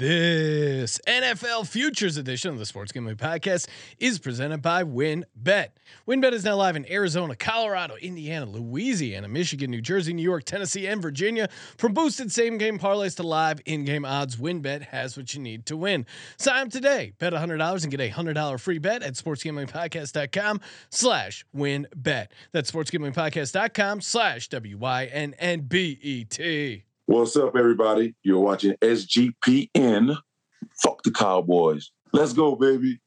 This NFL Futures edition of the Sports Gambling Podcast is presented by WynnBet. WynnBet is now live in Arizona, Colorado, Indiana, Louisiana, Michigan, New Jersey, New York, Tennessee, and Virginia. From boosted same game parlays to live in game odds, WynnBet has what you need to win. Sign up today, bet $100 and get a $100 free bet at sportsgamblingpodcast.com slash wynnbet. That's sportsgamblingpodcast.com slash W Y N N B E T. What's up, everybody? You're watching SGPN. Fuck the Cowboys. Let's go, baby.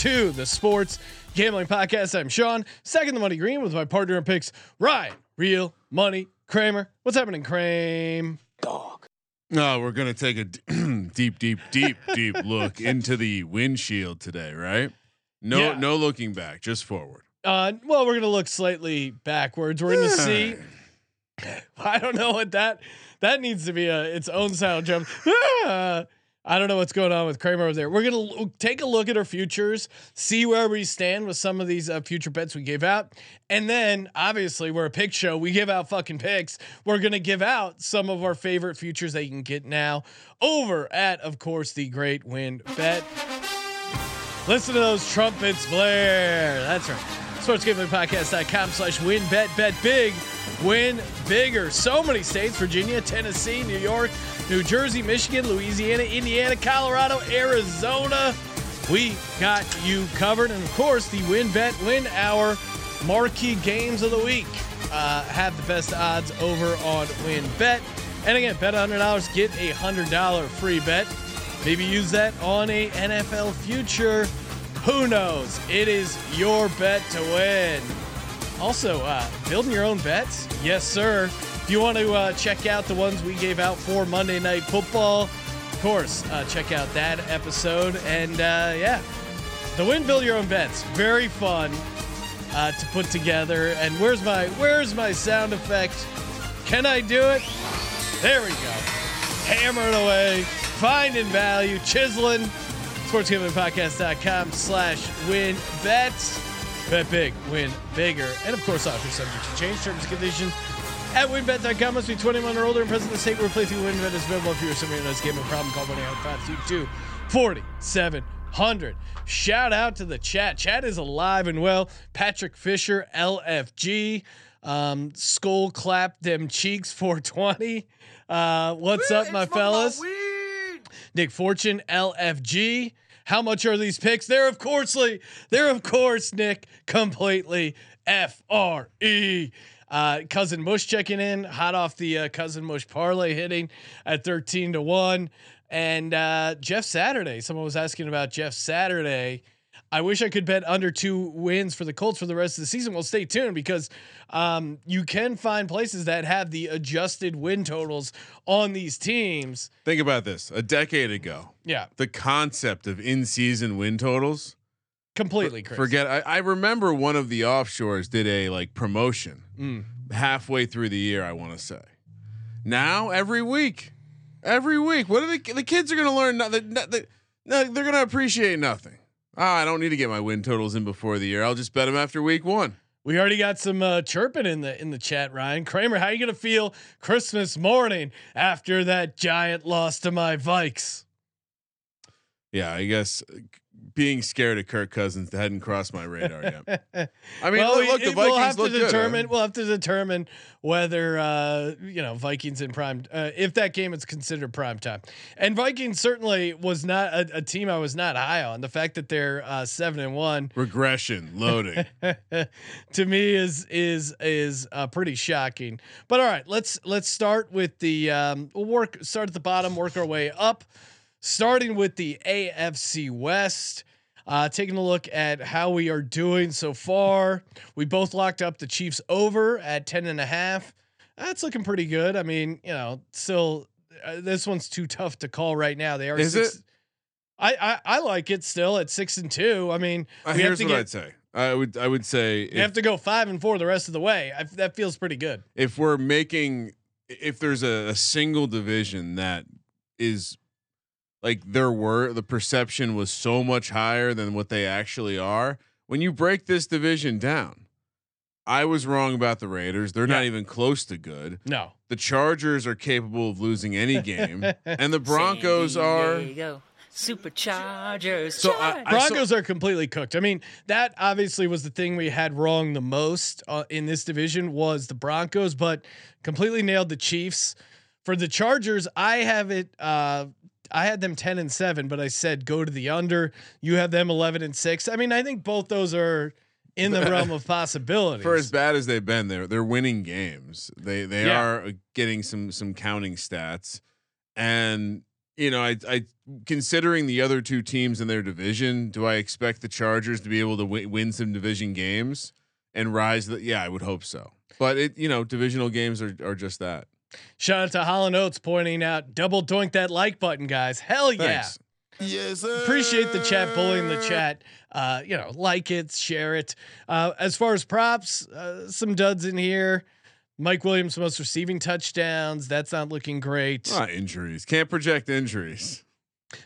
To the Sports Gambling Podcast. I'm Sean, second the money green with my partner in picks, Ryan, real money Kramer. What's happening, Kramer? Dog. No, we're gonna take a d- deep, deep, deep, deep look into the windshield today, right? No, Yeah. no looking back, just forward. Uh, well, we're gonna look slightly backwards. We're gonna see. I don't know what that that needs to be a its own sound jump. I don't know what's going on with Kramer over there. We're gonna l- take a look at our futures, see where we stand with some of these uh, future bets we gave out, and then obviously we're a pick show. We give out fucking picks. We're gonna give out some of our favorite futures that you can get now over at, of course, the Great Win Bet. Listen to those trumpets blare. That's right. SportsGamblingPodcast.com slash wynnbet bet big. Win bigger. So many states Virginia, Tennessee, New York, New Jersey, Michigan, Louisiana, Indiana, Colorado, Arizona. We got you covered. And of course, the WynnBet win Hour marquee games of the week. Uh, have the best odds over on win bet. And again, bet $100, get a $100 free bet. Maybe use that on a NFL future. Who knows? It is your bet to win. Also, uh, building your own bets? Yes, sir. If you want to uh, check out the ones we gave out for Monday Night Football, of course, uh, check out that episode. And uh, yeah, the win build your own bets. Very fun uh, to put together. And where's my where's my sound effect? Can I do it? There we go. Hammering away, finding value, chiseling. SportsGamblingPodcast.com slash win bets. Bet big, win bigger. And of course, offer subject to change terms and conditions at wynnbet.com. Must be 21 or older and present in the state where playthrough WynnBet is available. If you're somebody who knows gambling problem, call 1 522 4700. Shout out to the chat. Chat is alive and well. Patrick Fisher, LFG. Um, skull clap them cheeks 420. Uh, what's up, my fellas? Nick Fortune, LFG. How much are these picks? They're of coursely, they're of course, Nick, completely F R E. Uh, cousin Mush checking in, hot off the uh, cousin Mush parlay hitting at 13 to 1. And uh, Jeff Saturday, someone was asking about Jeff Saturday. I wish I could bet under two wins for the Colts for the rest of the season. Well, stay tuned because um, you can find places that have the adjusted win totals on these teams. Think about this: a decade ago, Yeah, the concept of in-season win totals. Completely. Forget. I, I remember one of the offshores did a like promotion Mm. halfway through the year. I want to say. Now every week, every week, what are the the kids are going to learn? Nothing. No, they're going to appreciate nothing. Ah, I don't need to get my win totals in before the year. I'll just bet them after week one. We already got some uh, chirping in the in the chat, Ryan Kramer. How you gonna feel Christmas morning after that giant loss to my Vikes? Yeah, I guess being scared of Kirk Cousins hadn't crossed my radar yet. I mean, well, look, the Vikings we'll have to look good, determine. We'll have to determine whether uh, you know Vikings in prime. Uh, if that game is considered prime time, and Vikings certainly was not a, a team I was not high on. The fact that they're uh, seven and one regression loading. to me is is is uh, pretty shocking. But all right, let's let's start with the um, we'll work start at the bottom, work our way up, starting with the AFC West. Uh, taking a look at how we are doing so far. We both locked up the Chiefs over at 10 and a half. That's looking pretty good. I mean, you know, still uh, this one's too tough to call right now. They are Is six, it? I, I I like it still at six and two. I mean, Uh, we have here's what get- I'd say. I would I would say you have to go five and four the rest of the way. I, that feels pretty good. if we're making if there's a, a single division that is like there were the perception was so much higher than what they actually are. When you break this division down, I was wrong about the Raiders. They're not even close to good. No, The Chargers are capable of losing any game, and the Broncos San are. Diego Superchargers. So I- Charge. I- Broncos are completely cooked. I mean, that obviously was the thing we had wrong the most uh, in this division was the Broncos, but completely nailed the Chiefs. For the Chargers, I have it. Uh, I had them ten and seven, but I said go to the under. You have them eleven and six. I mean, I think both those are in the realm of possibilities. For as bad as they've been, they're they're winning games. They they Yeah. are uh, getting some some counting stats, and you know I I considering the other two teams in their division, do I expect the Chargers to be able to win, win some division games and rise? The, yeah, I would hope so. But it you know divisional games are are just that. Shout out to Holland Oates pointing out double doink that like button, guys. Hell yeah. Thanks. Yes, sir. appreciate the chat bullying the chat uh you know like it share it uh as far as props uh, some duds in here mike williams most receiving touchdowns that's not looking great Ah, injuries can't project injuries.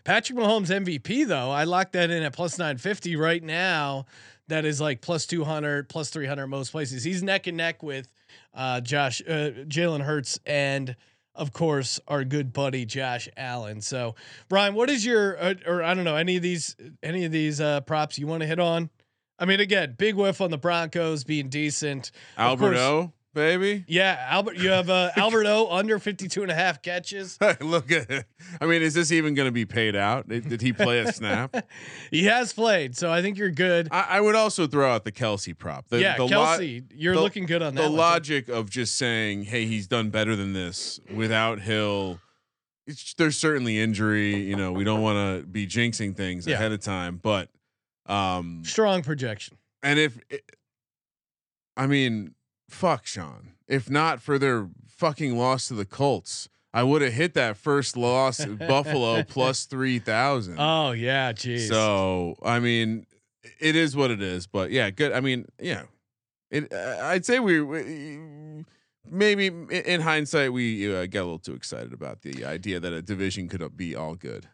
patrick mahomes mvp though i locked that in at plus 950 right now that is like plus 200 plus 300 most places he's neck and neck with uh josh uh, jalen hurts and of course, our good buddy Josh Allen. So, Brian, what is your uh, or I don't know any of these any of these uh, props you want to hit on? I mean, again, big whiff on the Broncos being decent. Of course- Alberto, baby. Yeah, Albert, you have uh, Alberto under 52 and a half catches. Look at it. I mean, is this even going to be paid out? Did, he play a snap? He has played, so I think you're good. I, I would also throw out the Kelce prop. The, yeah, the lo- Kelce, you're the- looking good on that. the one, logic of just saying, "Hey, he's done better than this without Hill." It's, there's certainly injury. You know, we don't want to be jinxing things Yeah. ahead of time, but um, strong projection. and if I mean, fuck Sean. If not for their fucking loss to the Colts, I would have hit that first loss Buffalo plus three thousand. Oh yeah, jeez. So I mean, it is what it is. But yeah, good. I mean, yeah, it. Uh, I'd say we, we maybe in- in hindsight we uh, got a little too excited about the idea that a division could be all good.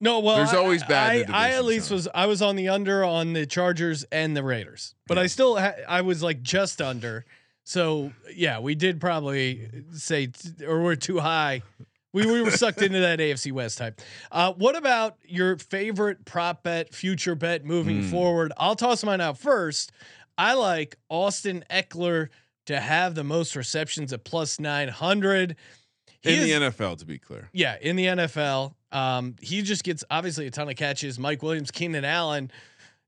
No, well, There's I- always bad in the I, I at least was I was on the under on the Chargers and the Raiders, but I still ha- I was like just under. So yeah, we did probably say t- or we're too high. We, we were sucked into that AFC West type. Uh, what about your favorite prop bet, future bet moving Hmm. forward? I'll toss mine out first. I like Austin Ekeler to have the most receptions at plus nine hundred. in the NFL, to be clear. Yeah, in the NFL, um, he just gets obviously a ton of catches. Mike Williams, Keenan Allen.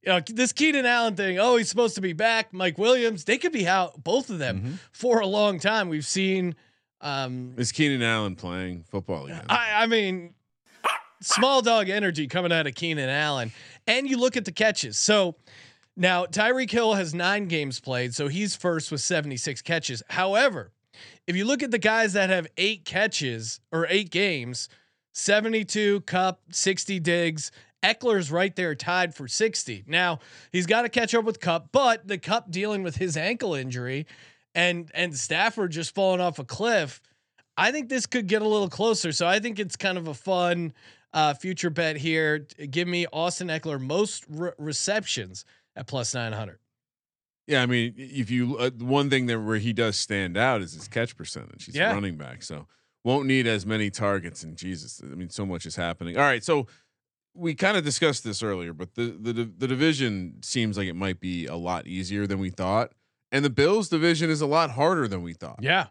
You know, this Keenan Allen thing. Oh, he's supposed to be back. Mike Williams. They could be out both of them Mhm. for a long time. We've seen. Um, Is Keenan Allen playing football again? I, I mean, small dog energy coming out of Keenan Allen, and you look at the catches. So now Tyreek Hill has nine games played, so he's first with seventy six catches. However, if you look at the guys that have eight catches or eight games, 72 Kupp, 60 Diggs. Ekeler's right there tied for 60. Now, he's got to catch up with Kupp, but the Kupp dealing with his ankle injury and and Stafford just falling off a cliff. I think this could get a little closer. So I think it's kind of a fun uh, future bet here. Give me Austin Ekeler most re- receptions at plus 900. Yeah, I mean, if you uh, one thing that where he does stand out is his catch percentage. He's Yeah. a running back, so won't need as many targets. And Jesus, I mean, so much is happening. All right, so we kind of discussed this earlier, but the the the division seems like it might be a lot easier than we thought, and the Bills division is a lot harder than we thought. Yeah.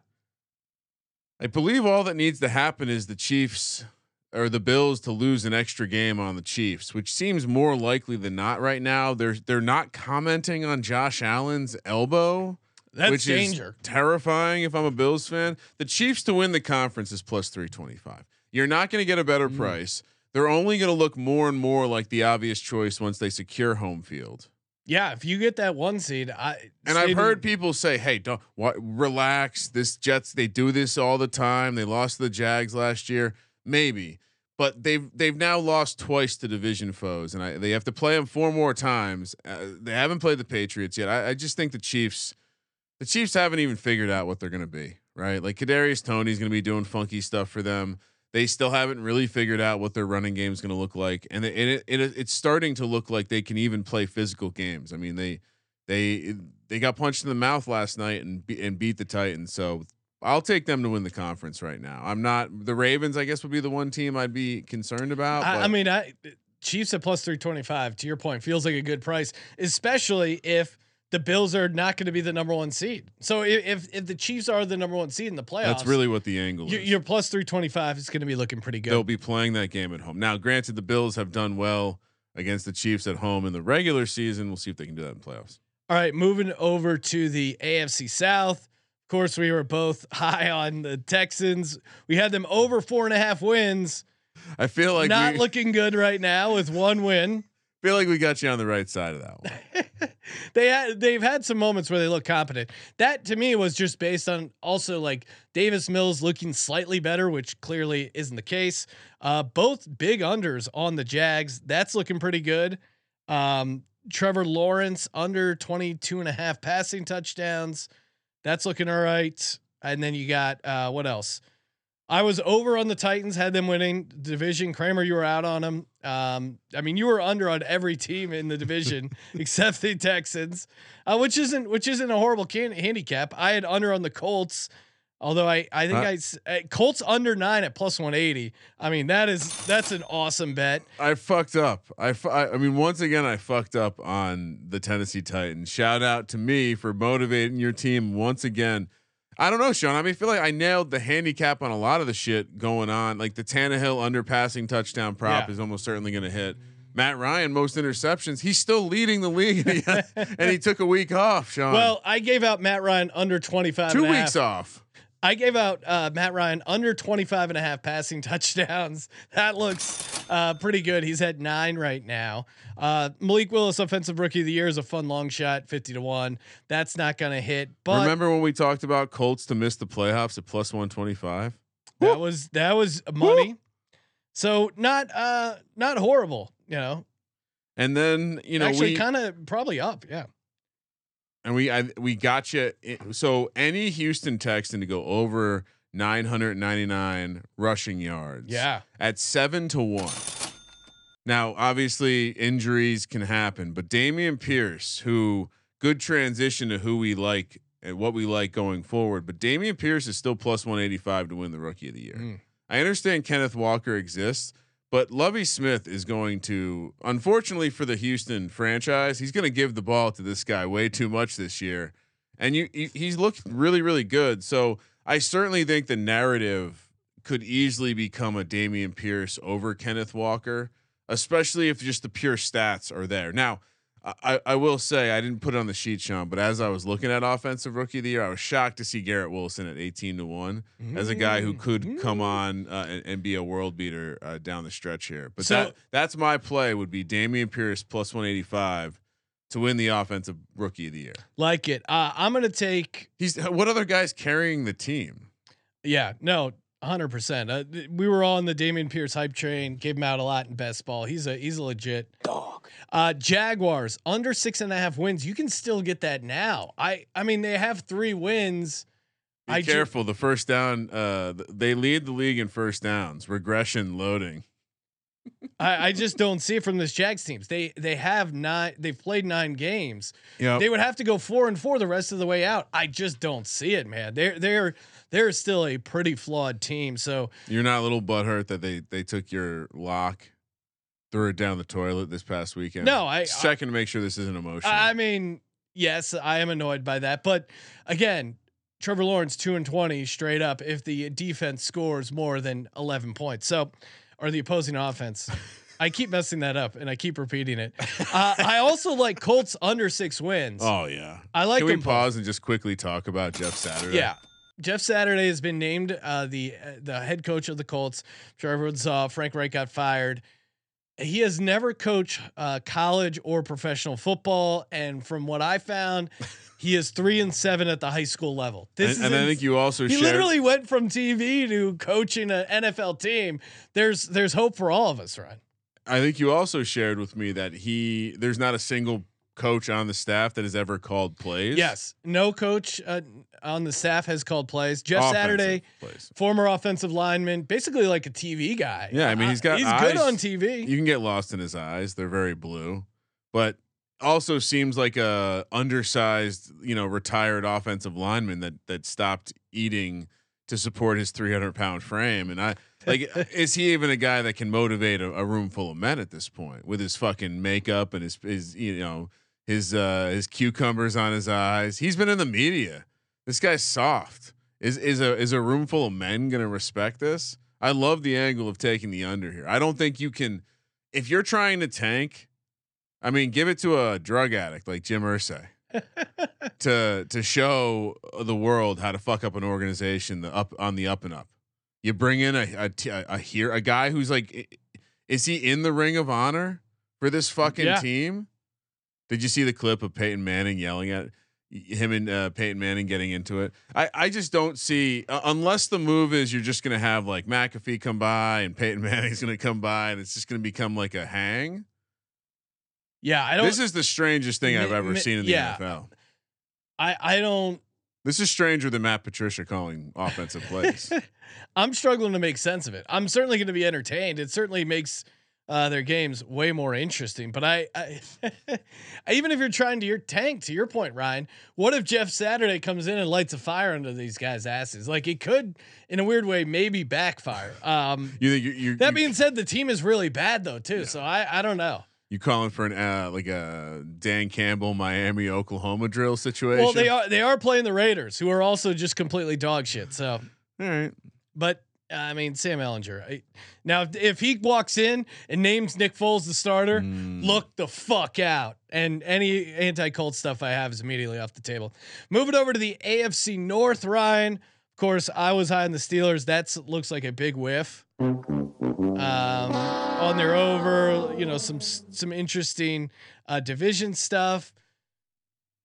I believe all that needs to happen is the Chiefs or the Bills to lose an extra game on the Chiefs, which seems more likely than not right now. They're they're not commenting on Josh Allen's elbow, That's which danger. is terrifying if I'm a Bills fan. The Chiefs to win the conference is plus 325. You're not going to get a better Mm. price. They're only going to look more and more like the obvious choice once they secure home field. Yeah, if you get that one seed, I And I've heard people say, "Hey, don't what, relax. This Jets they do this all the time. They lost to the Jags last year, maybe, but they've they've now lost twice to division foes, and I, they have to play them four more times. Uh, they haven't played the Patriots yet. I, I just think the Chiefs, the Chiefs haven't even figured out what they're going to be. Right, like Kadarius Toney's going to be doing funky stuff for them. They still haven't really figured out what their running game is going to look like, and it, it, it it's starting to look like they can even play physical games. I mean, they they they got punched in the mouth last night and be, and beat the Titans. So I'll take them to win the conference right now. I'm not the Ravens. I guess would be the one team I'd be concerned about. I, I mean, I Chiefs at plus three twenty five. To your point, feels like a good price, especially if the Bills are not going to be the number one seed. So if if the Chiefs are the number one seed in the playoffs, that's really what the angle your, is. your plus three twenty five is going to be looking pretty good. They'll be playing that game at home. Now, granted, the Bills have done well against the Chiefs at home in the regular season. We'll see if they can do that in playoffs. All right, moving over to the AFC South. Of course, we were both high on the Texans. We had them over four and a half wins. I feel like not we, looking good right now with one win. Feel like we got you on the right side of that one. they had they've had some moments where they look competent. That to me was just based on also like Davis Mills looking slightly better, which clearly isn't the case. Uh, both big unders on the Jags. That's looking pretty good. Um, Trevor Lawrence under 22 and a half passing touchdowns. That's looking all right. And then you got uh, what else? I was over on the Titans, had them winning division. Kramer, you were out on them. Um, I mean, you were under on every team in the division except the Texans, uh, which isn't which isn't a horrible can- handicap. I had under on the Colts, although I I think Uh, I uh, Colts under nine at plus one eighty. I mean, that is that's an awesome bet. I fucked up. I, fu- I I mean, once again, I fucked up on the Tennessee Titans. Shout out to me for motivating your team once again. I don't know, Sean. I mean, I feel like I nailed the handicap on a lot of the shit going on. Like the Tannehill underpassing touchdown prop Yeah. is almost certainly going to hit. Matt Ryan, most interceptions. He's still leading the league, and he, and he took a week off. Sean, Well, I gave out Matt Ryan under 25 two weeks half. off. I gave out uh, Matt Ryan under 25 and a half passing touchdowns. That looks uh, pretty good. He's at nine right now. Uh, Malik Willis, offensive rookie of the year, is a fun long shot, 50 to one. That's not going to hit. But Remember when we talked about Colts to miss the playoffs at plus one twenty five? that was that was money. So not uh not horrible, you know. And then you know Actually, we kind of probably up. Yeah. And we I, we got you. So any Houston Texan to go over 999 rushing yards, Yeah. at seven to one. Now, obviously, injuries can happen, but Dameon Pierce, who good transition to who we like and what we like going forward, but Dameon Pierce is still plus 185 to win the Rookie of the Year. Mm. I understand Kenneth Walker exists, but Lovie Smith is going to, unfortunately for the Houston franchise, he's going to give the ball to this guy way too much this year, and you he- he's looked really really good. So I certainly think the narrative could easily become a Dameon Pierce over Kenneth Walker, especially if just the pure stats are there. Now, I, I will say I didn't put it on the sheet, Sean, but as I was looking at offensive rookie of the year, I was shocked to see Garrett Wilson at 18 to one as a guy who could come on uh, and, and be a world beater uh, down the stretch here. But So- that that's my play would be Dameon Pierce plus 185 to win the offensive rookie of the year. Like it. Uh, I'm gonna take He's what other guys carrying the team? Yeah, no, hundred percent. Uh, th- we were all on the Dameon Pierce hype train. Gave him out a lot in best ball. He's a he's a legit dog. Uh, Jaguars under six and a half wins. You can still get that now. I I mean they have three wins. Be I ju- careful. the first down, uh, they lead the league in first downs. Regression loading. I, I just don't see it from this Jags teams. They they have nine. They've played nine games. Yeah, They would have to go four and four the rest of the way out. I just don't see it, man. They're they're they're still a pretty flawed team. So you're not a little butthurt that they they took your lock, threw it down the toilet this past weekend. No, I- Just checking to make sure this isn't emotional. I mean, yes, I am annoyed by that. But again, Trevor Lawrence two and twenty straight up if the defense scores more than eleven points. So, or the opposing offense. I keep messing that up and I keep repeating it. Uh, I also like Colts under six wins. oh yeah. I like Can we pause and just quickly talk about Jeff Saturday? Yeah. Jeff Saturday has been named uh, the uh, the head coach of the Colts. I'm sure everyone saw Frank Reich got fired. He has never coached uh, college or professional football, and from what I found, he is three and seven at the high school level. This and, and I think you also he shared. literally went from TV to coaching an NFL team. There's there's hope for all of us, Ryan. I think you also shared with me that he there's not a single coach on the staff that has ever called plays. Yes, no coach uh, on the staff has called plays. Jeff Offensive Saturday, plays. former offensive lineman, basically like a TV guy. Yeah, I mean, he's got he's good on TV. You can get lost in his eyes; they're very blue, but also seems like a undersized, you know, retired offensive lineman that that stopped eating to support his 300 pound frame. And I like, is he even a guy that can motivate a, a room full of men at this point with his fucking makeup and his his you know his uh his cucumbers on his eyes? He's been in the media. This guy's soft. Is is a is a room full of men gonna respect this? I love the angle of taking the under here. I don't think you can if you're trying to tank. I mean, give it to a drug addict like Jim Irsay to to show the world how to fuck up an organization the up on the up and up. You bring in a a here a guy who's like, is he in the ring of honor for this fucking Yeah. team? Did you see the clip of Peyton Manning yelling at him and uh, Peyton Manning getting into it? I I just don't see uh, unless the move is you're just gonna have like McAfee come by and Peyton Manning's gonna come by and it's just gonna become like a hang. yeah, I don't. This is the strangest thing I've ever mi- seen in the yeah. NFL. I I don't. This is stranger than Matt Patricia calling offensive plays. I'm struggling to make sense of it. I'm certainly going to be entertained. It certainly makes uh, their games way more interesting. But I, I even if you're trying to your tank, to your point, Ryan, what if Jeff Saturday comes in and lights a fire under these guys' asses? Like it could, in a weird way, maybe backfire. Um, You you you that being said, the team is really bad though too. So I, I don't know. you calling for an uh, like a Dan Campbell Miami Oklahoma drill situation? Well, they are they are playing the Raiders, who are also just completely dog shit. So All right. But I mean, Sam Ehlinger. I, now, if, if he walks in and names Nick Foles the starter, Mm. look the fuck out. And any anti-Colt stuff I have is immediately off the table. Moving over to the AFC North, Ryan. Of course, I was high on the Steelers. That looks like a big whiff. Um, on their over, you know, some some interesting uh, division stuff.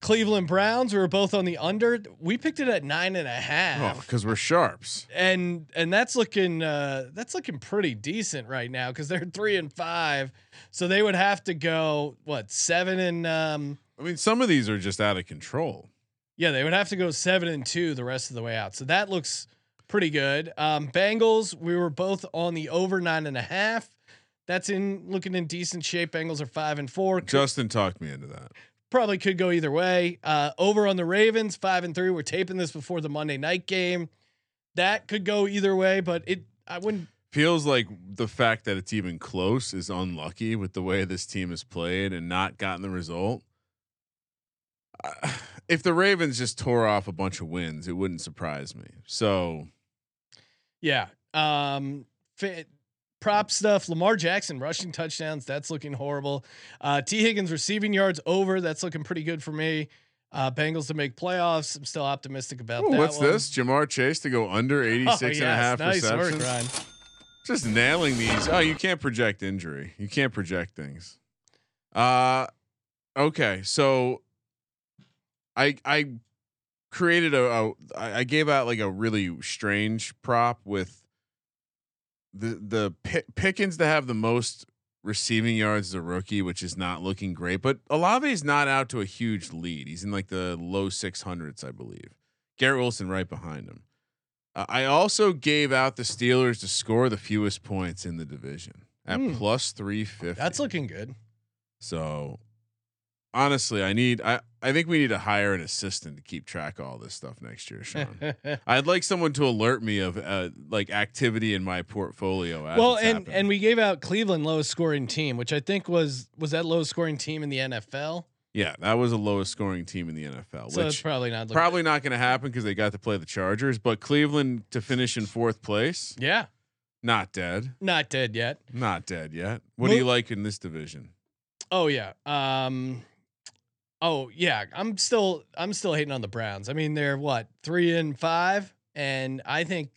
Cleveland Browns. We were both on the under. We picked it at nine and a half Oh, because we're sharps. and and that's looking uh that's looking pretty decent right now because they're three and five so they would have to go what seven and um I mean, some of these are just out of control. yeah they would have to go seven and two the rest of the way out so that looks pretty good um bengals we were both on the over nine and a half that's in looking in decent shape bengals are five and four Justin talked me into that. Probably could go either way. Uh, over on the Ravens, five and three. We're taping this before the Monday night game. That could go either way, but it I wouldn't. Feels like the fact that it's even close is unlucky with the way this team has played and not gotten the result. Uh, if the Ravens just tore off a bunch of wins, it wouldn't surprise me. So Yeah. Um. Prop stuff. Lamar Jackson rushing touchdowns. That's looking horrible. Uh, Tee Higgins receiving yards over. That's looking pretty good for me. Uh, Bengals to make playoffs. I'm still optimistic about Ooh, that. what's one. this? Ja'Marr Chase to go under 86 Oh, and a half nice receptions. work, Ryan. Just nailing these. Oh, you can't project injury. You can't project things. Uh okay. So I I created a, a I gave out like a really strange prop with the the Pi- Pickens to have the most receiving yards as a rookie, which is not looking great. But Olave is not out to a huge lead. He's in like the low six hundreds, I believe. Garrett Wilson right behind him. Uh, I also gave out the Steelers to score the fewest points in the division at Hmm. plus three fifty. That's looking good. So honestly, I need I I think we need to hire an assistant to keep track of all this stuff next year, Sean. I'd like someone to alert me of uh, like activity in my portfolio. Well, and happening. and we gave out Cleveland lowest scoring team, which I think was was that lowest scoring team in the NFL. yeah, that was the lowest scoring team in the NFL, So it's which probably not probably not going to happen because they got to play the Chargers. But Cleveland to finish in fourth place, Yeah, not dead, not dead yet. not dead yet. What do you like in this division? Oh yeah. Um. Oh yeah. I'm still I'm still hating on the Browns. I mean they're what three and five, and I think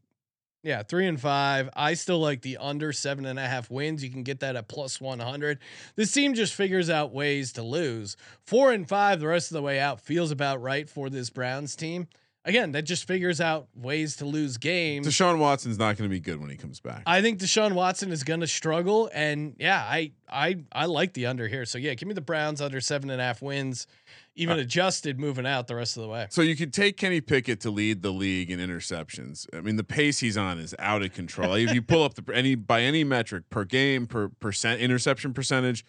Yeah, three and five. I still like the under seven and a half wins. You can get that at plus 100. This team just figures out ways to lose. Four and five, the rest of the way out feels about right for this Browns team. Again, that just figures out ways to lose games. Deshaun Watson's not going to be good when he comes back. I think Deshaun Watson is going to struggle, and yeah, I I I like the under here. So yeah, give me the Browns under seven and a half wins, even uh, adjusted moving out the rest of the way. So you could take Kenny Pickett to lead the league in interceptions. I mean, the pace he's on is out of control. if you pull up the any by any metric per game per percent interception percentage,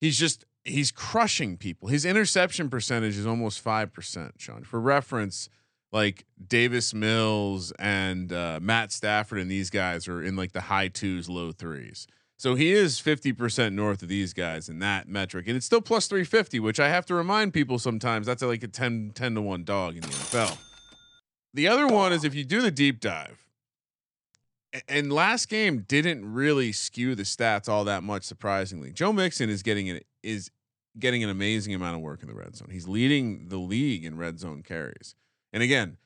he's just he's crushing people. His interception percentage is almost five percent. Sean, for reference, like Davis Mills and uh, Matt Stafford and these guys are in like the high twos, low threes. So he is 50% north of these guys in that metric. And it's still plus 350, which I have to remind people sometimes that's like a 10, 10 to 1 dog in the NFL. The other one is if you do the deep dive, and last game didn't really skew the stats all that much, surprisingly. Joe Mixon is getting it is getting an amazing amount of work in the red zone. He's leading the league in red zone carries. And again,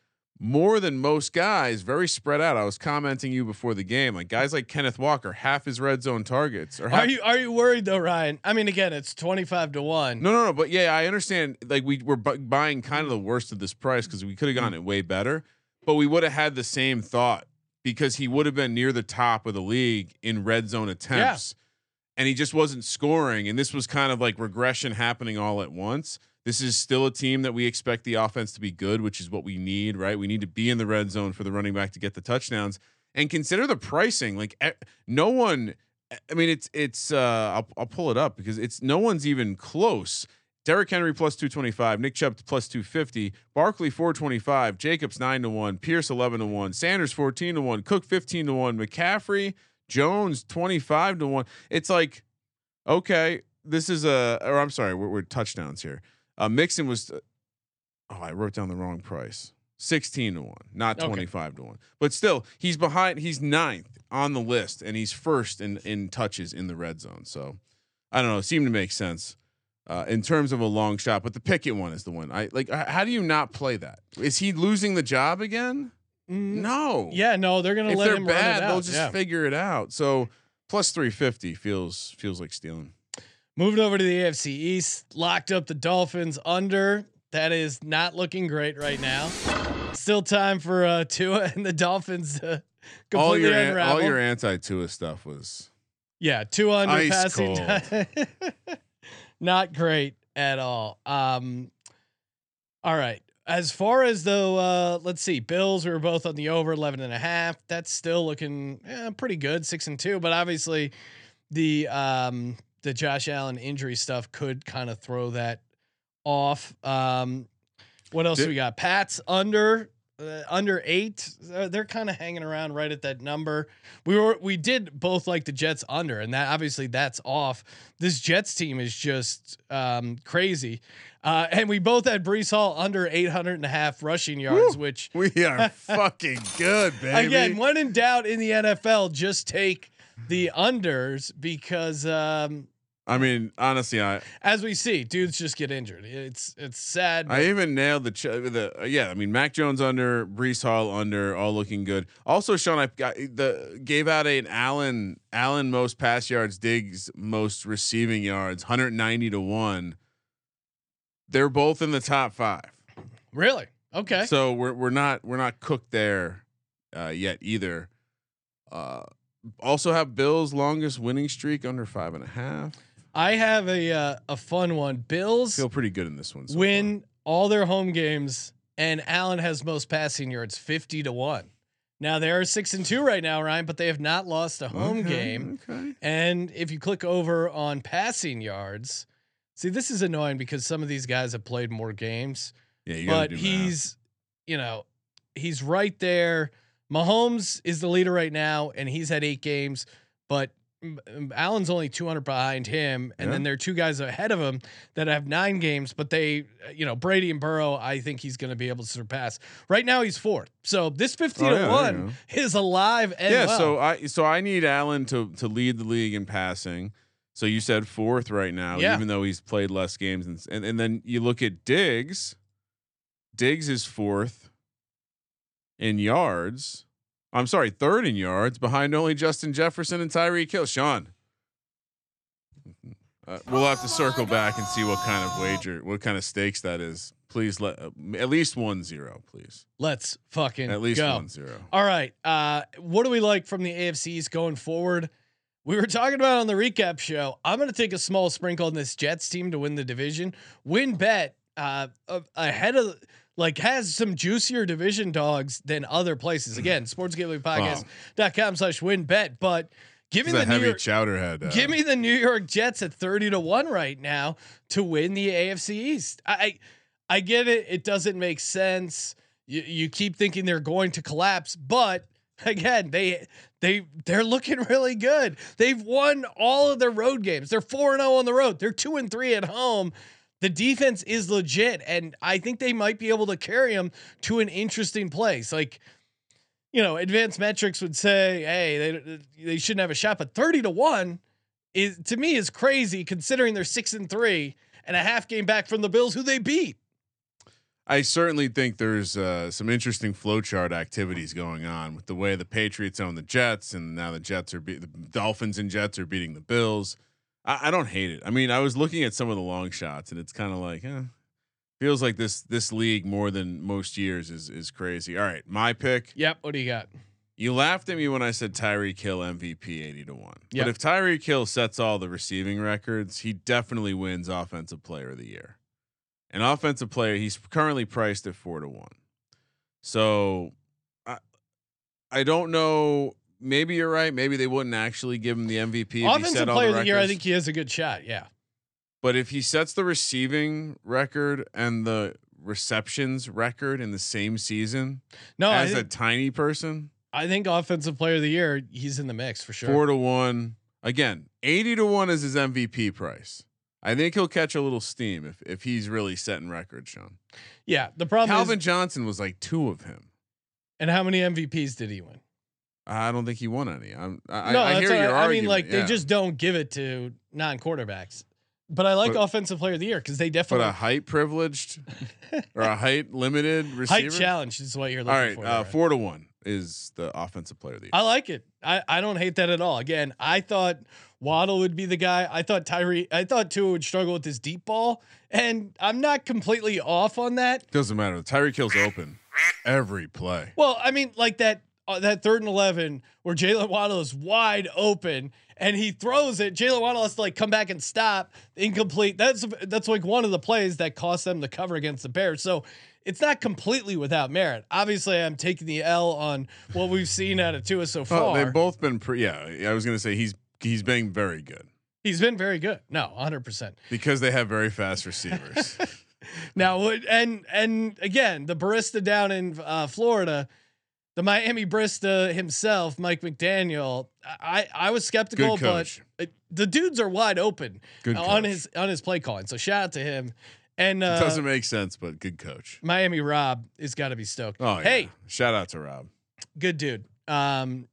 more than most guys, very spread out. I was commenting you before the game, like guys like Kenneth Walker, half his red zone targets. Or Are you are you worried though, Ryan? I mean, again, it's twenty five to one. No, no, no. But yeah, I understand. Like we were bu- buying kind of the worst of this price because we could have gotten it way better, but we would have had the same thought because he would have been near the top of the league in red zone attempts, and he just wasn't scoring. And this was kind of like regression happening all at once. This is still a team that we expect the offense to be good, which is what we need, right? We need to be in the red zone for the running back to get the touchdowns. And consider the pricing. Like no one I mean, it's it's. Uh, I'll I'll pull it up because it's no one's even close. Derrick Henry plus two twenty five, Nick Chubb plus two fifty, Barkley four twenty five, Jacobs nine to one, Pierce eleven to one, Sanders fourteen to one, Cook fifteen to one, McCaffrey, Jones twenty five to one. It's like, okay, this is a. Or I'm sorry, we're, we're touchdowns here. Uh, Mixon was. oh, I wrote down the wrong price. 16 to 1, not Okay. 25 to 1. But still, he's behind he's ninth on the list and he's first in in touches in the red zone. So, I don't know, it seemed to make sense. Uh, in terms of a long shot, but the Pickett one is the one. I like. How do you not play that? Is he losing the job again? Mm, No. Yeah, no, they're gonna If let they're him run bad, it out. they'll just yeah. figure it out. So plus three fifty feels feels like stealing. Moving over to the AFC East, locked up the Dolphins under. That is not looking great right now. Still time for uh, Tua and the Dolphins to completely All your unravel. all your anti Tua stuff was yeah, Tua under Ice passing. not great at all. Um, all right. As far as though, uh, let's see, Bills we were both on the over 11 and a half. That's still looking eh, pretty good, six and two. But obviously, the um, the Josh Allen injury stuff could kind of throw that off. Um, what else Did- we got? Pats under uh, under eight. Uh, they're kind of hanging around right at that number. We were we did both like the Jets under, and that obviously that's off. This Jets team is just um, crazy. Uh, and we both had Breece Hall under 800 and a half rushing yards, which we are fucking good, baby. again, when in doubt in the NFL, just take the unders because um, I mean, honestly, I as we see, dudes just get injured. It's it's sad. I even nailed the ch- the uh, yeah. I mean, Mac Jones under, Breece Hall under, all looking good. Also, Sean, I got the gave out an Allen Allen most pass yards, Diggs most receiving yards, 190 to one. They're both in the top five. really okay. So we're we're not we're not cooked there uh, yet either. Uh, also have Bills longest winning streak under five and a half. I have a uh, a fun one. Bills Feel pretty good in this one. so win all their home games, and Allen has most passing yards, fifty to one. Now they are six and two right now, Ryan, but they have not lost a home Okay, game. Okay. And if you click over on passing yards, see this is annoying because some of these guys have played more games, Yeah, you but he's, you know, he's right there. Mahomes is the leader right now, and he's had eight games, but Allen's only 200 behind him, and Yeah. then there are two guys ahead of him that have nine games, but they, uh, you know, Brady and Burrow, I think he's going to be able to surpass. Right now, he's fourth, so this 15 Oh, to yeah, you one is alive and yeah. well. So I so I need Allen to to lead the league in passing. So you said fourth right now, Yeah. even though he's played less games, and, and and then you look at Diggs. Diggs is fourth in yards I'm sorry, third in yards behind only Justin Jefferson and Tyreek Hill. Sean, uh, we'll have to circle back and see what kind of wager, what kind of stakes that is. Please let uh, at least one zero, please. Let's fucking At least go. one zero. All right. Uh, what do we like from the AFCs going forward? We were talking about on the recap show. I'm going to take a small sprinkle on this Jets team to win the division. WynnBet uh, ahead of like has some juicier division dogs than other places. Again, sports gambling sportsgamblingpodcast.com slash wynnbet. But give me the New heavy York, chowderhead. Uh, give me the New York Jets at 30 to 1 right now to win the AFC East. I I, I get it. It doesn't make sense. You, you keep thinking they're going to collapse, but again, they they they're looking really good. They've won all of their road games. They're 4 and 0 on the road. They're 2 and 3 at home. The defense is legit and I think they might be able to carry them to an interesting place. Like you know, advanced metrics would say, "Hey, they they shouldn't have a shot," but 30 to 1 is to me is crazy considering they're 6 and 3 and a half game back from the Bills who they beat. I certainly think there's uh, some interesting flowchart activities going on with the way the Patriots own the Jets, and now the Jets are be- the Dolphins and Jets are beating the Bills. I, I don't hate it. I mean, I was looking at some of the long shots, and it's kind of like, eh, feels like this this league more than most years is is crazy. All right, my pick. Yep, what do you got? You laughed at me when I said Tyreek Hill MVP eighty to one. Yep. But if Tyreek Hill sets all the receiving records, he definitely wins Offensive Player of the Year. An offensive player, he's currently priced at four to one. So, I I don't know. Maybe you're right. Maybe they wouldn't actually give him the MVP. If he Offensive player the of the year, I think he has a good shot. Yeah. But if he sets the receiving record and the receptions record in the same season No, as a tiny person, I think offensive player of the year, he's in the mix for sure. Four to one. Again, eighty to one is his MVP price. I think he'll catch a little steam if if he's really setting records, Sean. yeah. The problem Calvin is, Johnson was like two of him. and how many MVPs did he win? I don't think he won any. I'm, I, no, I hear your I, I mean, like yeah. they just don't give it to non-quarterbacks. But I like But- offensive player of the year because they but definitely a height privileged or a height limited receiver. height challenge is what you're All looking right, for. uh, there. four to one is the offensive player of the year. I like it. I, I don't hate that at all. Again, I thought Waddle would be the guy. I thought Tyreek. I thought Tua would struggle with his deep ball, and I'm not completely off on that. Doesn't matter. Tyreek Hill's open every play. Well, I mean, like that uh, that third and eleven where Jaylen Waddle is wide open and he throws it. Jaylen Waddle has to like come back and stop incomplete. That's that's like one of the plays that cost them the cover against the Bears. So it's not completely without merit. Obviously, I'm taking the L on what we've seen out of Tua so far. Oh, they've both been pre- yeah. I was gonna say he's he's been very good He's been very good. No, 100%. because they have very fast receivers. Now, and and again, the barista down in uh, Florida, the Miami barista himself, Mike McDaniel. I I was skeptical, but the dudes are wide open Good on coach. his on his play calling. So shout out to him. And uh, Doesn't make sense, but good coach. Miami Rob is got to be stoked. Oh, yeah. hey, shout out to Rob. good dude. Um,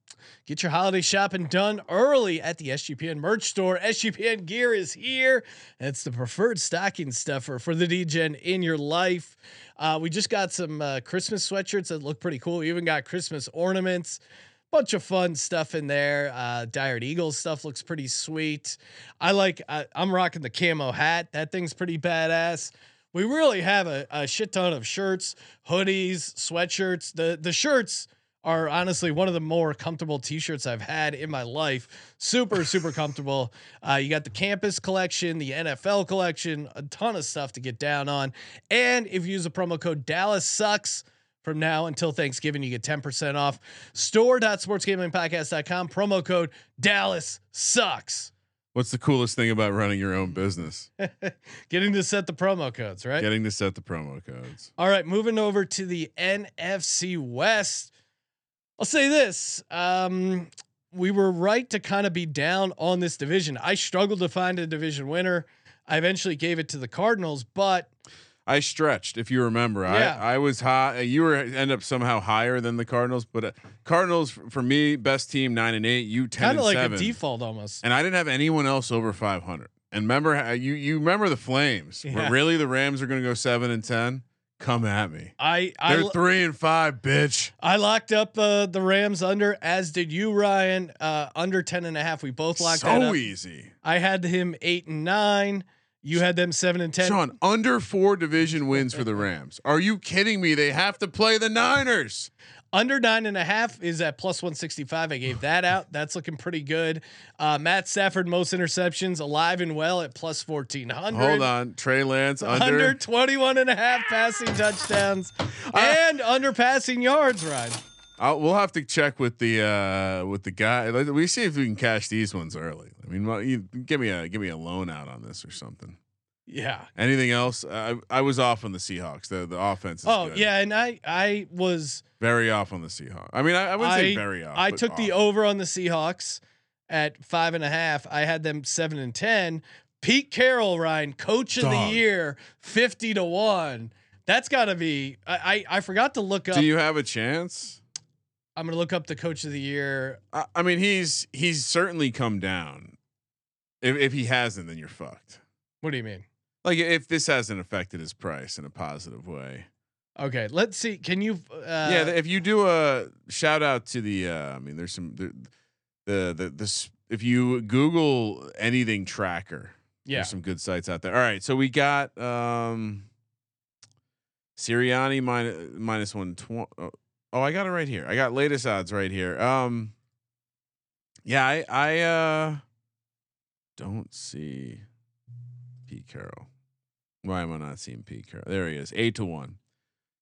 get your holiday shopping done early at the SGPN merch store. SGPN gear is here. It's the preferred stocking stuffer for the DGen in your life. Uh, we just got some uh, Christmas sweatshirts that look pretty cool. We even got Christmas ornaments. Bunch of fun stuff in there. Uh, Dyred Eagles stuff looks pretty sweet. I like. I, I'm rocking the camo hat. That thing's pretty badass. We really have a, a shit ton of shirts, hoodies, sweatshirts. The the shirts are honestly one of the more comfortable t-shirts I've had in my life. Super, super comfortable. Uh, you got the campus collection, the NFL collection, a ton of stuff to get down on. And if you use the promo code Dallas sucks from now until Thanksgiving, you get 10% off. Store.sportsgamingpodcast.com, promo code Dallas sucks. What's the coolest thing about running your own business? Getting to set the promo codes, right? Getting to set the promo codes. All right, moving over to the NFC West. I'll say this. Um, we were right to kind of be down on this division. I struggled to find a division winner. I eventually gave it to the Cardinals, but I stretched, if you remember. Yeah. I I was high. You were end up somehow higher than the Cardinals, but uh, Cardinals for me best team nine and eight. You ten kind of like seven. a default almost. and I didn't have anyone else over five hundred. And remember how you you remember the Flames? Yeah. Really, the Rams are going to go seven and ten. Come at me. I I They're three and five, bitch. I locked up uh, the Rams under, as did you, Ryan. Uh, under 10 and a half. We both locked So easy. I had him eight and nine. You had them seven and ten. Sean, under four division wins for the Rams. Are you kidding me? They have to play the Niners. Under nine and a half is at plus 165. I gave that out. That's looking pretty good. Uh, Matt Stafford, most interceptions, alive and well at plus 1400. Hold on. Trey Lance under. Under 21 and a half passing touchdowns and under passing yards, Ryan. I'll, we'll have to check with the uh with the guy. We see if we can cash these ones early. I mean, you give me a give me a loan out on this or something. Yeah. Anything else? I I was off on the Seahawks. The the offense. Is Oh, good. yeah. And I, I was, very off on the Seahawks. I mean, I, I wouldn't say very off. I took the over on the Seahawks at five and a half. I had them seven and 10. Pete Carroll, Ryan, coach of Dog. the year, 50 to one. That's got to be, I, I, I forgot to look up. Do you have a chance? I'm going to look up the coach of the year. I, I mean, he's he's certainly come down. If if he hasn't, then you're fucked. What do you mean? Like if this hasn't affected his price in a positive way. Okay, let's see. Can you? Uh, yeah, if you do a shout out to the, uh, I mean, there's some the the the this. If you Google anything tracker, yeah. there's some good sites out there. All right, so we got um Sirianni minus minus one twenty. Oh, I got it right here. I got latest odds right here. Um, yeah, I I uh don't see Pete Carroll. Why am I not seeing Pete Carroll? There he is, eight to one.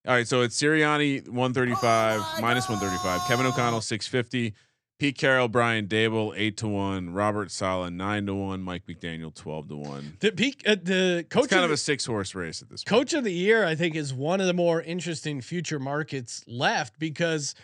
All right, so it's Sirianni one thirty five minus one thirty five. Kevin O'Connell six fifty. Pete Carroll, Brian Daboll eight to one. Robert Saleh nine to one. Mike McDaniel twelve to one. The peak, uh, the coach It's kind of of the, a six horse race at this point. coach of the year, I think, is one of the more interesting future markets left because,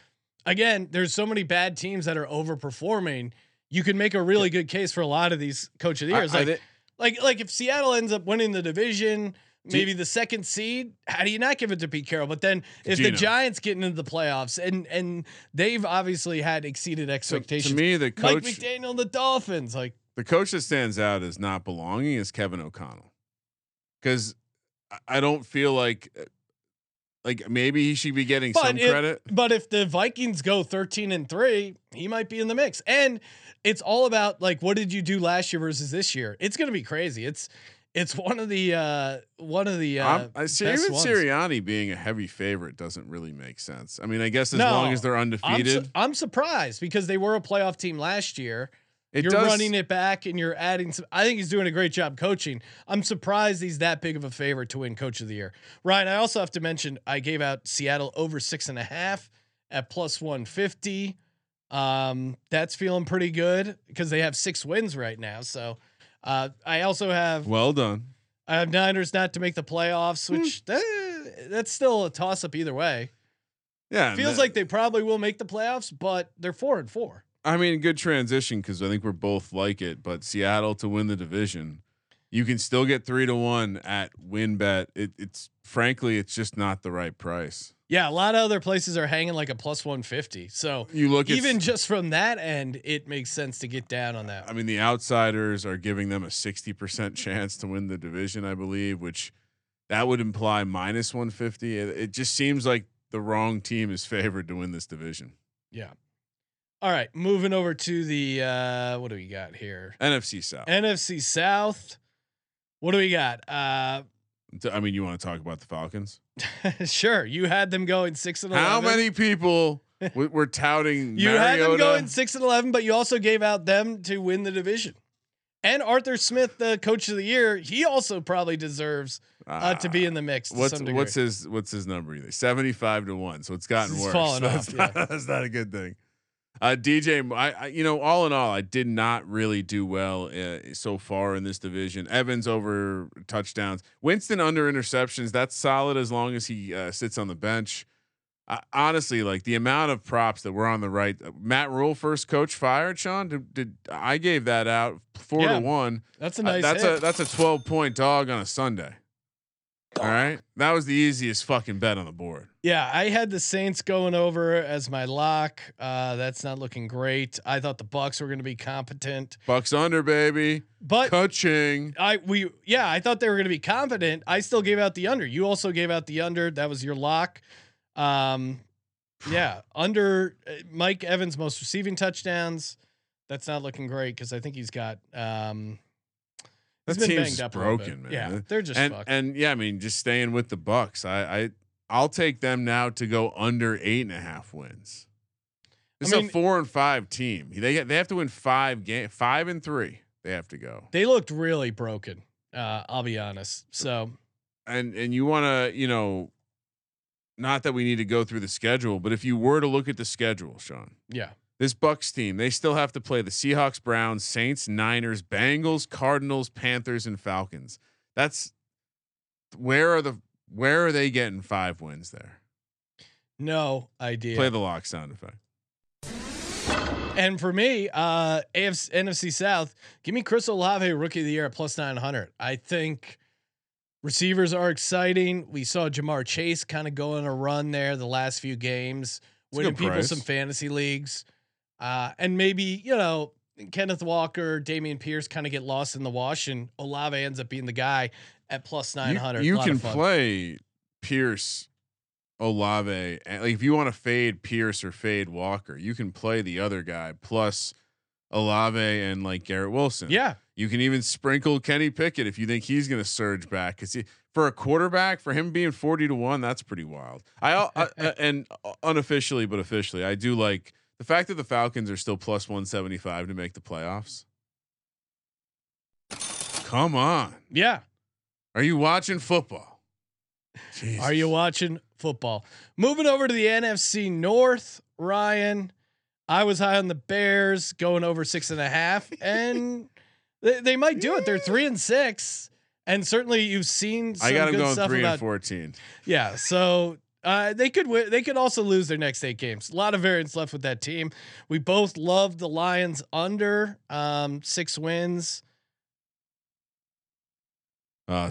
again, there's so many bad teams that are overperforming. You can make a really good case for a lot of these coach of the I- years. I Like, thi- like, like if Seattle ends up winning the division, maybe the second seed, how do you not give it to Pete Carroll? But then if the Giants get into the playoffs and and they've obviously had exceeded So, expectations. to me, the Mike McDaniel, and the Dolphins, like the coach that stands out as not belonging is Kevin O'Connell, because I don't feel like, uh, like maybe he should be getting But some it- credit. But if the Vikings go 13 and 3, he might be in the mix. And it's all about like what did you do last year versus this year? It's going to be crazy. It's it's one of the uh one of the uh I see even ones. Sirianni being a heavy favorite doesn't really make sense. I mean, I guess as No, long as they're I'm, su- undefeated, I'm surprised because they were a playoff team last year. It you're does. running it back and you're adding some I think he's doing a great job coaching. I'm surprised he's that big of a favorite to win coach of the year. Ryan, I also have to mention I gave out Seattle over six and a half at plus 150. Um, that's feeling pretty good because they have six wins right now. So uh, I also have Well done. I have Niners not to make the playoffs, Hmm. which eh, that's still a toss up either way. Yeah, Feels that- like they probably will make the playoffs, but they're four and four. I mean, good transition because I think we're both like it. But Seattle to win the division, you can still get three to one at WynnBet. It, it's frankly, it's just not the right price. Yeah, a lot of other places are hanging like a plus 150. So You look at even just from that end, it makes sense to get down on that. I mean, the outsiders are giving them a 60% chance to win the division, I believe, which that would imply minus 150. It, it just seems like the wrong team is favored to win this division. Yeah. All right, moving over to the uh what do we got here? NFC South. NFC South. What do we got? Uh I mean, you want to talk about the Falcons? sure, you had them going 6 and 11. How many people w- were touting You had them going 6 and 11, but you also gave out them to win the division. And Arthur Smith, the coach of the year, he also probably deserves uh, to be in the mix. What's what's his what's his number either? Seventy five to one. So it's gotten It's worse. fallen that's, off, not, that's not a good thing. Uh, DJ, I, I you know all in all, I did not really do well uh, so far in this division. Evans over touchdowns, Winston under interceptions. That's solid as long as he uh, sits on the bench. Uh, honestly, like the amount of props that were on the right. uh, Matt Rhule, first coach fired. Sean, did, did I gave that out four Yeah. to one? That's a Uh, nice that's hit. a that's a twelve point dog on a Sunday. All right, that was the easiest fucking bet on the board. Yeah, I had the Saints going over as my lock. Uh, that's not looking great. I thought the Bucs were going to be competent, Bucs under, baby. but Coaching. I we yeah, I thought they were going to be confident. I still gave out the under. You also gave out the under. That was your lock. Um, yeah, under uh, Mike Evans most receiving touchdowns. That's not looking great because I think he's got um. That been team's banged up broken, man. Yeah, they're just and fucked. and yeah, I mean, just staying with the Bucs. I I I'll take them now to go under eight and a half wins. This I is mean- a four and five team. They they have to win five game, five and three. They have to go. they looked really broken. Uh, I'll be honest. So And and you want to you know, not that we need to go through the schedule, but if you were to look at the schedule, Sean, yeah, this Bucs team, they still have to play the Seahawks, Browns, Saints, Niners, Bengals, Cardinals, Panthers, and Falcons. That's where are the where are they getting five wins there? no idea. Play the lock sound effect. And for me, uh, AFC, NFC South, give me Chris Olave, rookie of the year at plus 900. I think receivers are exciting. We saw Ja'Marr Chase kind of go on a run there the last few games, a winning people price. some fantasy leagues. Uh, and maybe, you know, Kenneth Walker, Dameon Pierce kind of get lost in the wash, and Olave ends up being the guy at plus You- 900. You, can play Pierce, Olave, and like if you want to fade Pierce or fade Walker, you can play the other guy plus Olave and like Garrett Wilson. Yeah. You can even sprinkle Kenny Pickett if you think he's going to surge back because for a quarterback, for him being forty to one, that's pretty wild. I, I uh, and unofficially but officially, I do like the fact that the Falcons are still plus one seventy five to make the playoffs. Come on, Yeah. are you watching football? Are you watching football? Moving over to the NFC North, Ryan. I was high on the Bears going over six and a half, and they, they might do it. They're three and six, and certainly you've seen some I got good going stuff three about and fourteen. yeah. So uh, they could win. They could also lose their next eight games. A lot of variance left with that team. We both love the Lions under um, six wins. Uh,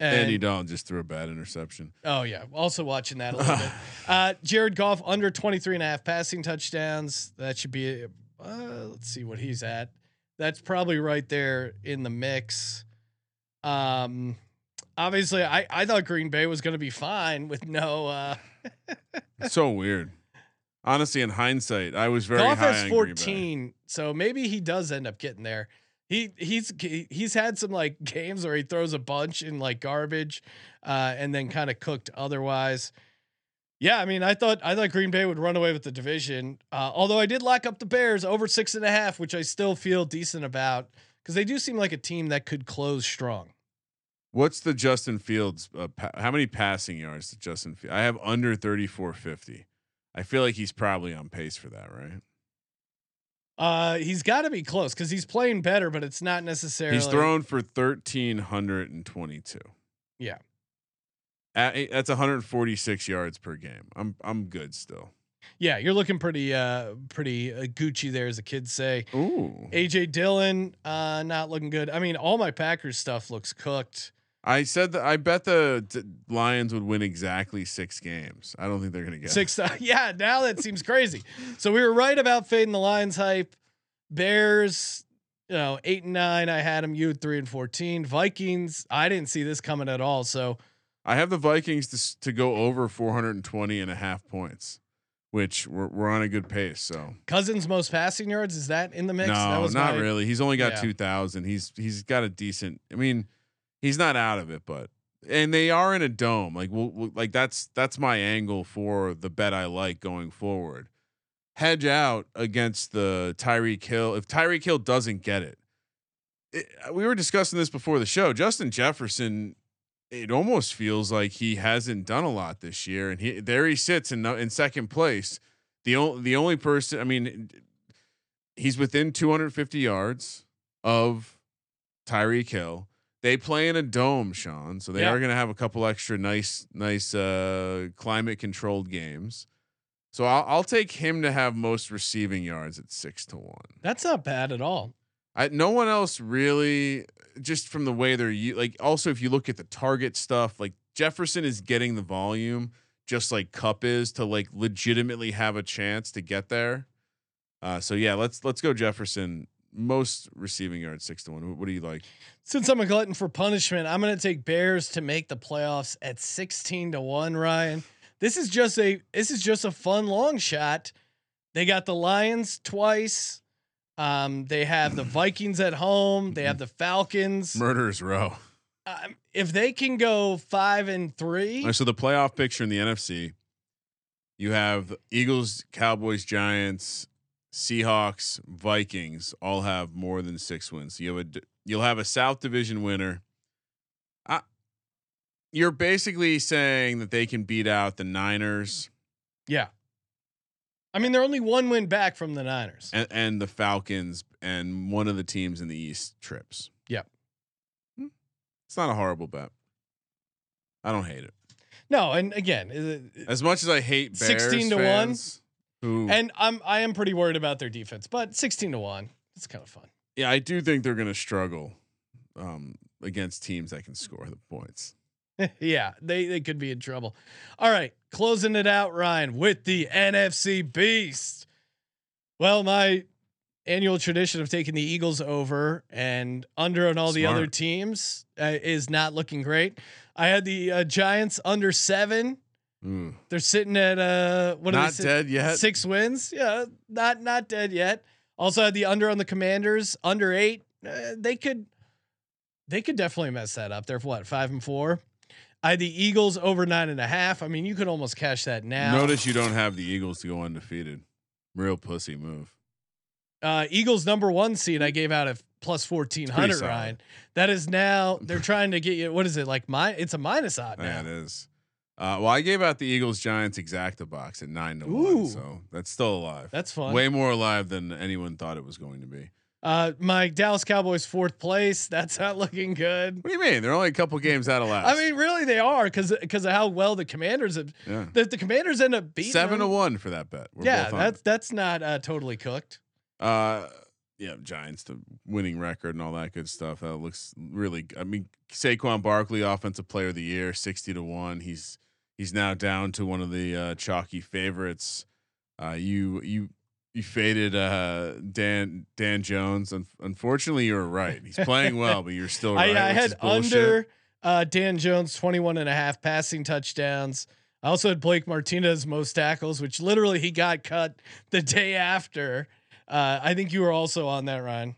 And, Andy Dalton just threw a bad interception. Oh yeah, also watching that a little bit. Uh, Jared Goff under 23 and a half passing touchdowns. That should be. Uh, let's see what he's at. That's probably right there in the mix. Um, obviously, I I thought Green Bay was going to be fine with no. Uh, so weird. Honestly, in hindsight, I was very Goff high has on Green Bay. 14, so maybe he does end up getting there. He he's he's had some like games where he throws a bunch in like garbage, uh, and then kind of cooked otherwise. Yeah, I mean, I thought I thought Green Bay would run away with the division. Uh, although I did lock up the Bears over six and a half, which I still feel decent about because they do seem like a team that could close strong. What's the Justin Fields? Uh, pa- how many passing yards did Justin? Fields? I have under thirty four fifty. I feel like he's probably on pace for that, right? Uh, he's got to be close because he's playing better, but it's not necessarily. He's thrown for thirteen hundred and twenty two. Yeah. that's one hundred forty six yards per game. I'm I'm good still. Yeah, you're looking pretty uh pretty uh, Gucci there, as the kids say. Ooh, AJ Dillon, uh, not looking good. I mean, all my Packers stuff looks cooked. I said that I bet the d- Lions would win exactly six games. I don't think they're gonna get Six, yeah. Now that seems crazy. So we were right about fading the Lions hype. Bears, you know, eight and nine. I had them. You three and fourteen. Vikings. I didn't see this coming at all. So I have the Vikings to, to go over 420 and a half points, which we're, we're on a good pace. So Cousins most passing yards is that in the mix? that no, was not my- really. He's only got Yeah. 2000. He's, he's got a decent, I mean, he's not out of it, but, and they are in a dome. Like, we'll, like that's, that's my angle for the bet I like going forward. Hedge out against the Tyreek Hill. If Tyreek Hill doesn't get it, it, uh, we were discussing this before the show. Justin Jefferson, it almost feels like he hasn't done a lot this year, and he there he sits in uh, in second place. The only the only person, I mean, he's within 250 yards of Tyreek Hill. They play in a dome, Sean, so they Yeah. are going to have a couple extra nice, nice uh, climate controlled games. So I'll, I'll take him to have most receiving yards at six to one. That's not bad at all. I no one else really just from the way they're like also if you look at the target stuff like Jefferson is getting the volume just like Kupp is to like legitimately have a chance to get there. Uh so yeah, let's let's go Jefferson most receiving yards 6 to 1. What do you like? Since I'm a glutton for punishment, I'm going to take Bears to make the playoffs at 16 to 1, Ryan. This is just a this is just a fun long shot. They got the Lions twice. Um, they have the Vikings at home. They have the Falcons. Murderers row. Um, if they can go five and three, right, so the playoff picture in the NFC, you have Eagles, Cowboys, Giants, Seahawks, Vikings all have more than six wins. You have a you'll have a South Division winner. I, you're basically saying that they can beat out the Niners yeah. I mean, they're only one win back from the Niners. and, and the Falcons and one of the teams in the East trips. Yep. Hmm. It's not a horrible bet. I don't hate it. No, and again, As much as I hate Bears 16 to one? fans, Ooh. And I'm I am pretty worried about their defense, but 16 to 1, it's kind of fun. Yeah, I do think they're going to struggle um, against teams that can score the points. yeah, they they could be in trouble. All right, closing it out Ryan with the NFC beast. Well, my annual tradition of taking the Eagles over and under on all Smart. the other teams uh, is not looking great. I had the uh, Giants under 7 Mm. They're sitting at uh what not are they dead yet. Six wins. Yeah, not not dead yet. Also had the under on the Commanders, under eight. Uh, they could they could definitely mess that up. They're what five and four. I had the Eagles over nine and a half. I mean, you could almost cash that now. Notice you don't have the Eagles to go undefeated. Real pussy move. Uh, Eagles number one seed I gave out a plus fourteen hundred. Ryan, that is now they're trying to get you. What is it like? My it's a minus odd now. Yeah, it is. Uh, well, I gave out the Eagles Giants exacta box at nine to Ooh. one, so that's still alive. That's fun. Way more alive than anyone thought it was going to be. Uh, my Dallas Cowboys fourth place. That's not looking good. What do you mean? They're only a couple games out of last. I mean, really, they are because because of how well the Commanders have. yeah. The, the Commanders end up beating seven to one for that bet. We're yeah, that's that's not uh, totally cooked. Uh, yeah, Giants, the winning record and all that good stuff. That looks really. I mean, Saquon Barkley, offensive player of the year, sixty to one. He's he's now down to one of the uh, chalky favorites. Uh, you you you faded uh, Dan Dan Jones. Un- unfortunately, you're right. He's playing well, but you're still I, right. I is had under uh, Dan Jones 21 and a half passing touchdowns. I also had Blake Martinez most tackles, which literally he got cut the day after. Uh, I think you were also on that, Ryan.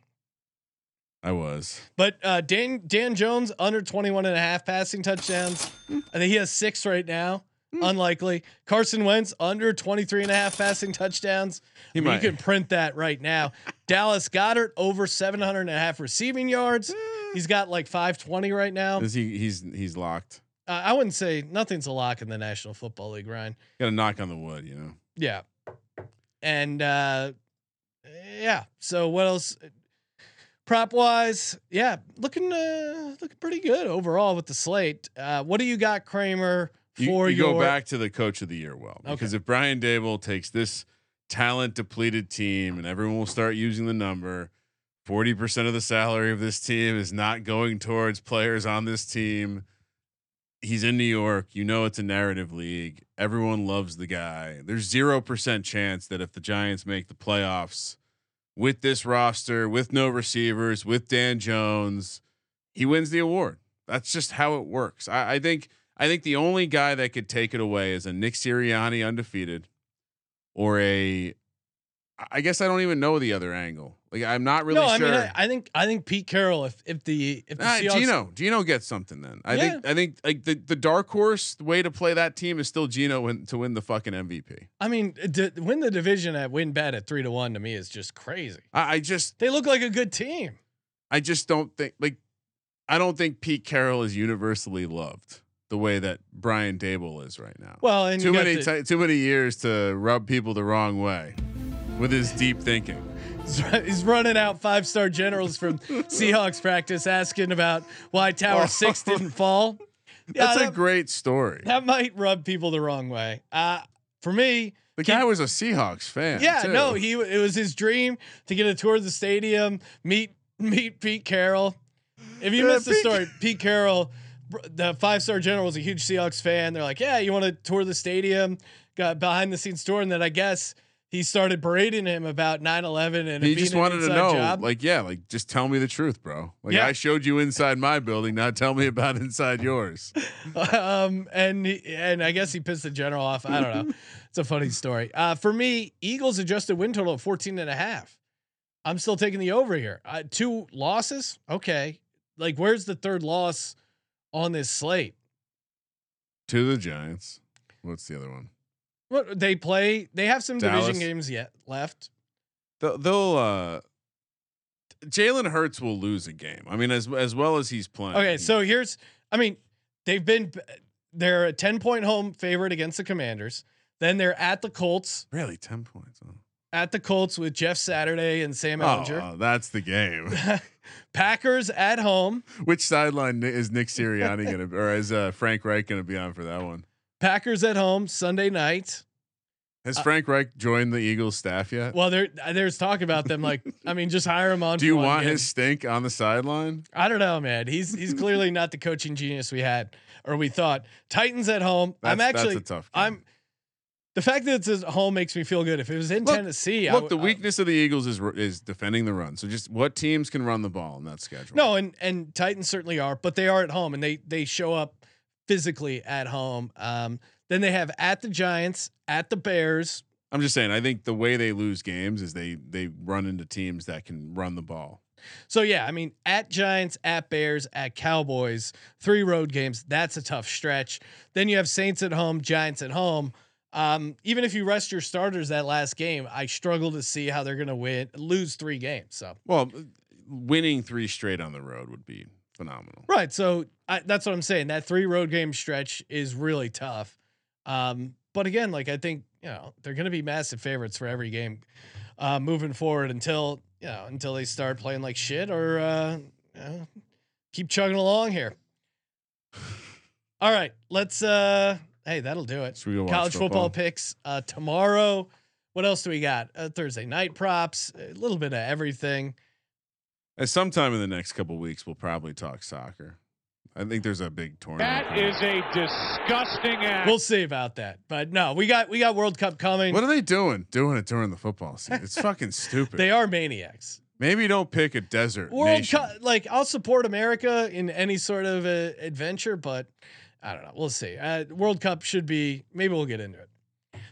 I was. But uh, Dan Dan Jones under 21 and a half passing touchdowns. I think he has six right now. Unlikely. Carson Wentz under 23 and a half passing touchdowns. He I mean. You can print that right now. Dallas Goedert over 700 and a half receiving yards. He's got like 520 right now. Is he? He's he's locked. Uh, I wouldn't say nothing's a lock in the National Football League, Ryan. Got to knock on the wood, you know. Yeah. And uh yeah. So what else? Prop wise, yeah, looking uh looking pretty good overall with the slate. Uh what do you got, Kramer, You, for you your go back to the coach of the year well because if Brian Daboll takes this talent depleted team and everyone will start using the number 40% of the salary of this team is not going towards players on this team. He's in New York. You know it's a narrative league. Everyone loves the guy. There's 0% chance that if the Giants make the playoffs with this roster with no receivers with Dan Jones he wins the award that's just how it works I, I think I think the only guy that could take it away is a Nick Sirianni undefeated, or a. I guess I don't even know the other angle. Like I'm not really no, I sure. mean, I, I think I think Pete Carroll. If if the if the Ah, Seahawks, Geno, Geno gets something then. I think I think like the, the dark horse way to play that team is still Geno win, to win the fucking MVP. I mean, win the division at WynnBet at three to one to me is just crazy. I, I just They look like a good team. I just don't think like I don't think Pete Carroll is universally loved the way that Brian Daboll is right now. Well, and too many ti- too many years to rub people the wrong way with his deep thinking. He's running out five star generals from Seahawks practice asking about why Tower Six didn't fall. Yeah, That's a that, great story. that might rub people the wrong way. Uh, for me, The guy was a Seahawks fan. yeah, too. no, he it was his dream to get a tour of the stadium, meet meet Pete Carroll. If you Yeah, missed the story, Pete Carroll, the five star general, was a huge Seahawks fan. They're like, "Yeah, you want to tour the stadium?" Got behind the scenes tour, and then I guess he started berating him about 9/11 and He just wanted to know, job. like, yeah, like just tell me the truth, bro. Like Yeah. I showed you inside my building, now tell me about inside yours. um, and he, and I guess he pissed the general off. I don't know. it's a funny story. Uh, for me, Eagles adjusted win total of 14 and a half. I'm still taking the over here. Uh, two losses. Okay. Like where's the third loss on this slate? to the Giants. What's the other one? What they play, they have some Dallas. division games yet left. They'll, they'll uh Jalen Hurts will lose a game. I mean, as as well as he's playing. Okay, so here's I mean, they've been they're a 10 point home favorite against the Commanders. Then they're at the Colts, really ten points. huh? at the Colts with Jeff Saturday and Sam Oh, Ehlinger. oh, that's the game. Packers at home. Which sideline is Nick Sirianni gonna, or is uh, Frank Reich gonna be on for that one? Packers at home Sunday night. Has Uh, Frank Reich joined the Eagles staff yet? Well, there there's talk about them. Like, I mean, just hire him on. Do you want game. his stink on the sideline? I don't know, man. He's he's clearly not the coaching genius we had or we thought. Titans at home. I'm actually. that's tough. Game. I'm. The fact that it's at home makes me feel good. If it was in Look- Tennessee, I Look, w- the I- weakness of the Eagles is is defending the run. So just what teams can run the ball in that schedule? No, and and Titans certainly are, but they are at home and they they show up physically at home. Um, then they have at the Giants, at the Bears. I'm just saying. I think the way they lose games is they they run into teams that can run the ball. So yeah, I mean, at Giants, at Bears, at Cowboys, three road games. That's a tough stretch. Then you have Saints at home, Giants at home. Um, even if you rest your starters that last game, I struggle to see how they're going to win, lose three games. So Well, winning three straight on the road would be phenomenal. right, so I, that's what I'm saying. That three road game stretch is really tough. Um, but again, like I think you know they're going to be massive favorites for every game uh, moving forward until you know until they start playing like shit or uh, you know, keep chugging along here. All right, let's. uh Hey, that'll do it. Should we go watch College football, football? picks uh, tomorrow. What else do we got? Uh, Thursday night props, a little bit of everything. At some in the next couple weeks, we'll probably talk soccer. I think there's a big tournament. That is a disgusting act. We'll see about that. But no, we got we got World Cup coming. What are they doing? Doing it during the football season? It's fucking stupid. They are maniacs. Maybe don't pick a desert World nation. Cup, like I'll support America in any sort of uh, adventure, but I don't know. We'll see. Uh, World Cup should be. Maybe we'll get into it.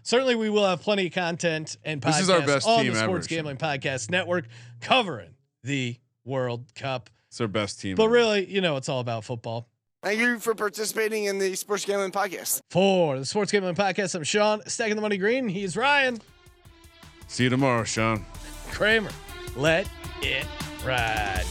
Certainly, we will have plenty of content and podcasts This is our best on team the ever, Sports Sean. Gambling Podcast Network covering the World Cup. It's their best team. But ever. really, you know, it's all about football. Thank you for participating in the Sports Gambling Podcast. For the Sports Gambling Podcast, I'm Sean, stacking the money green. He's Ryan See you tomorrow, Sean. Kramer. Let it ride.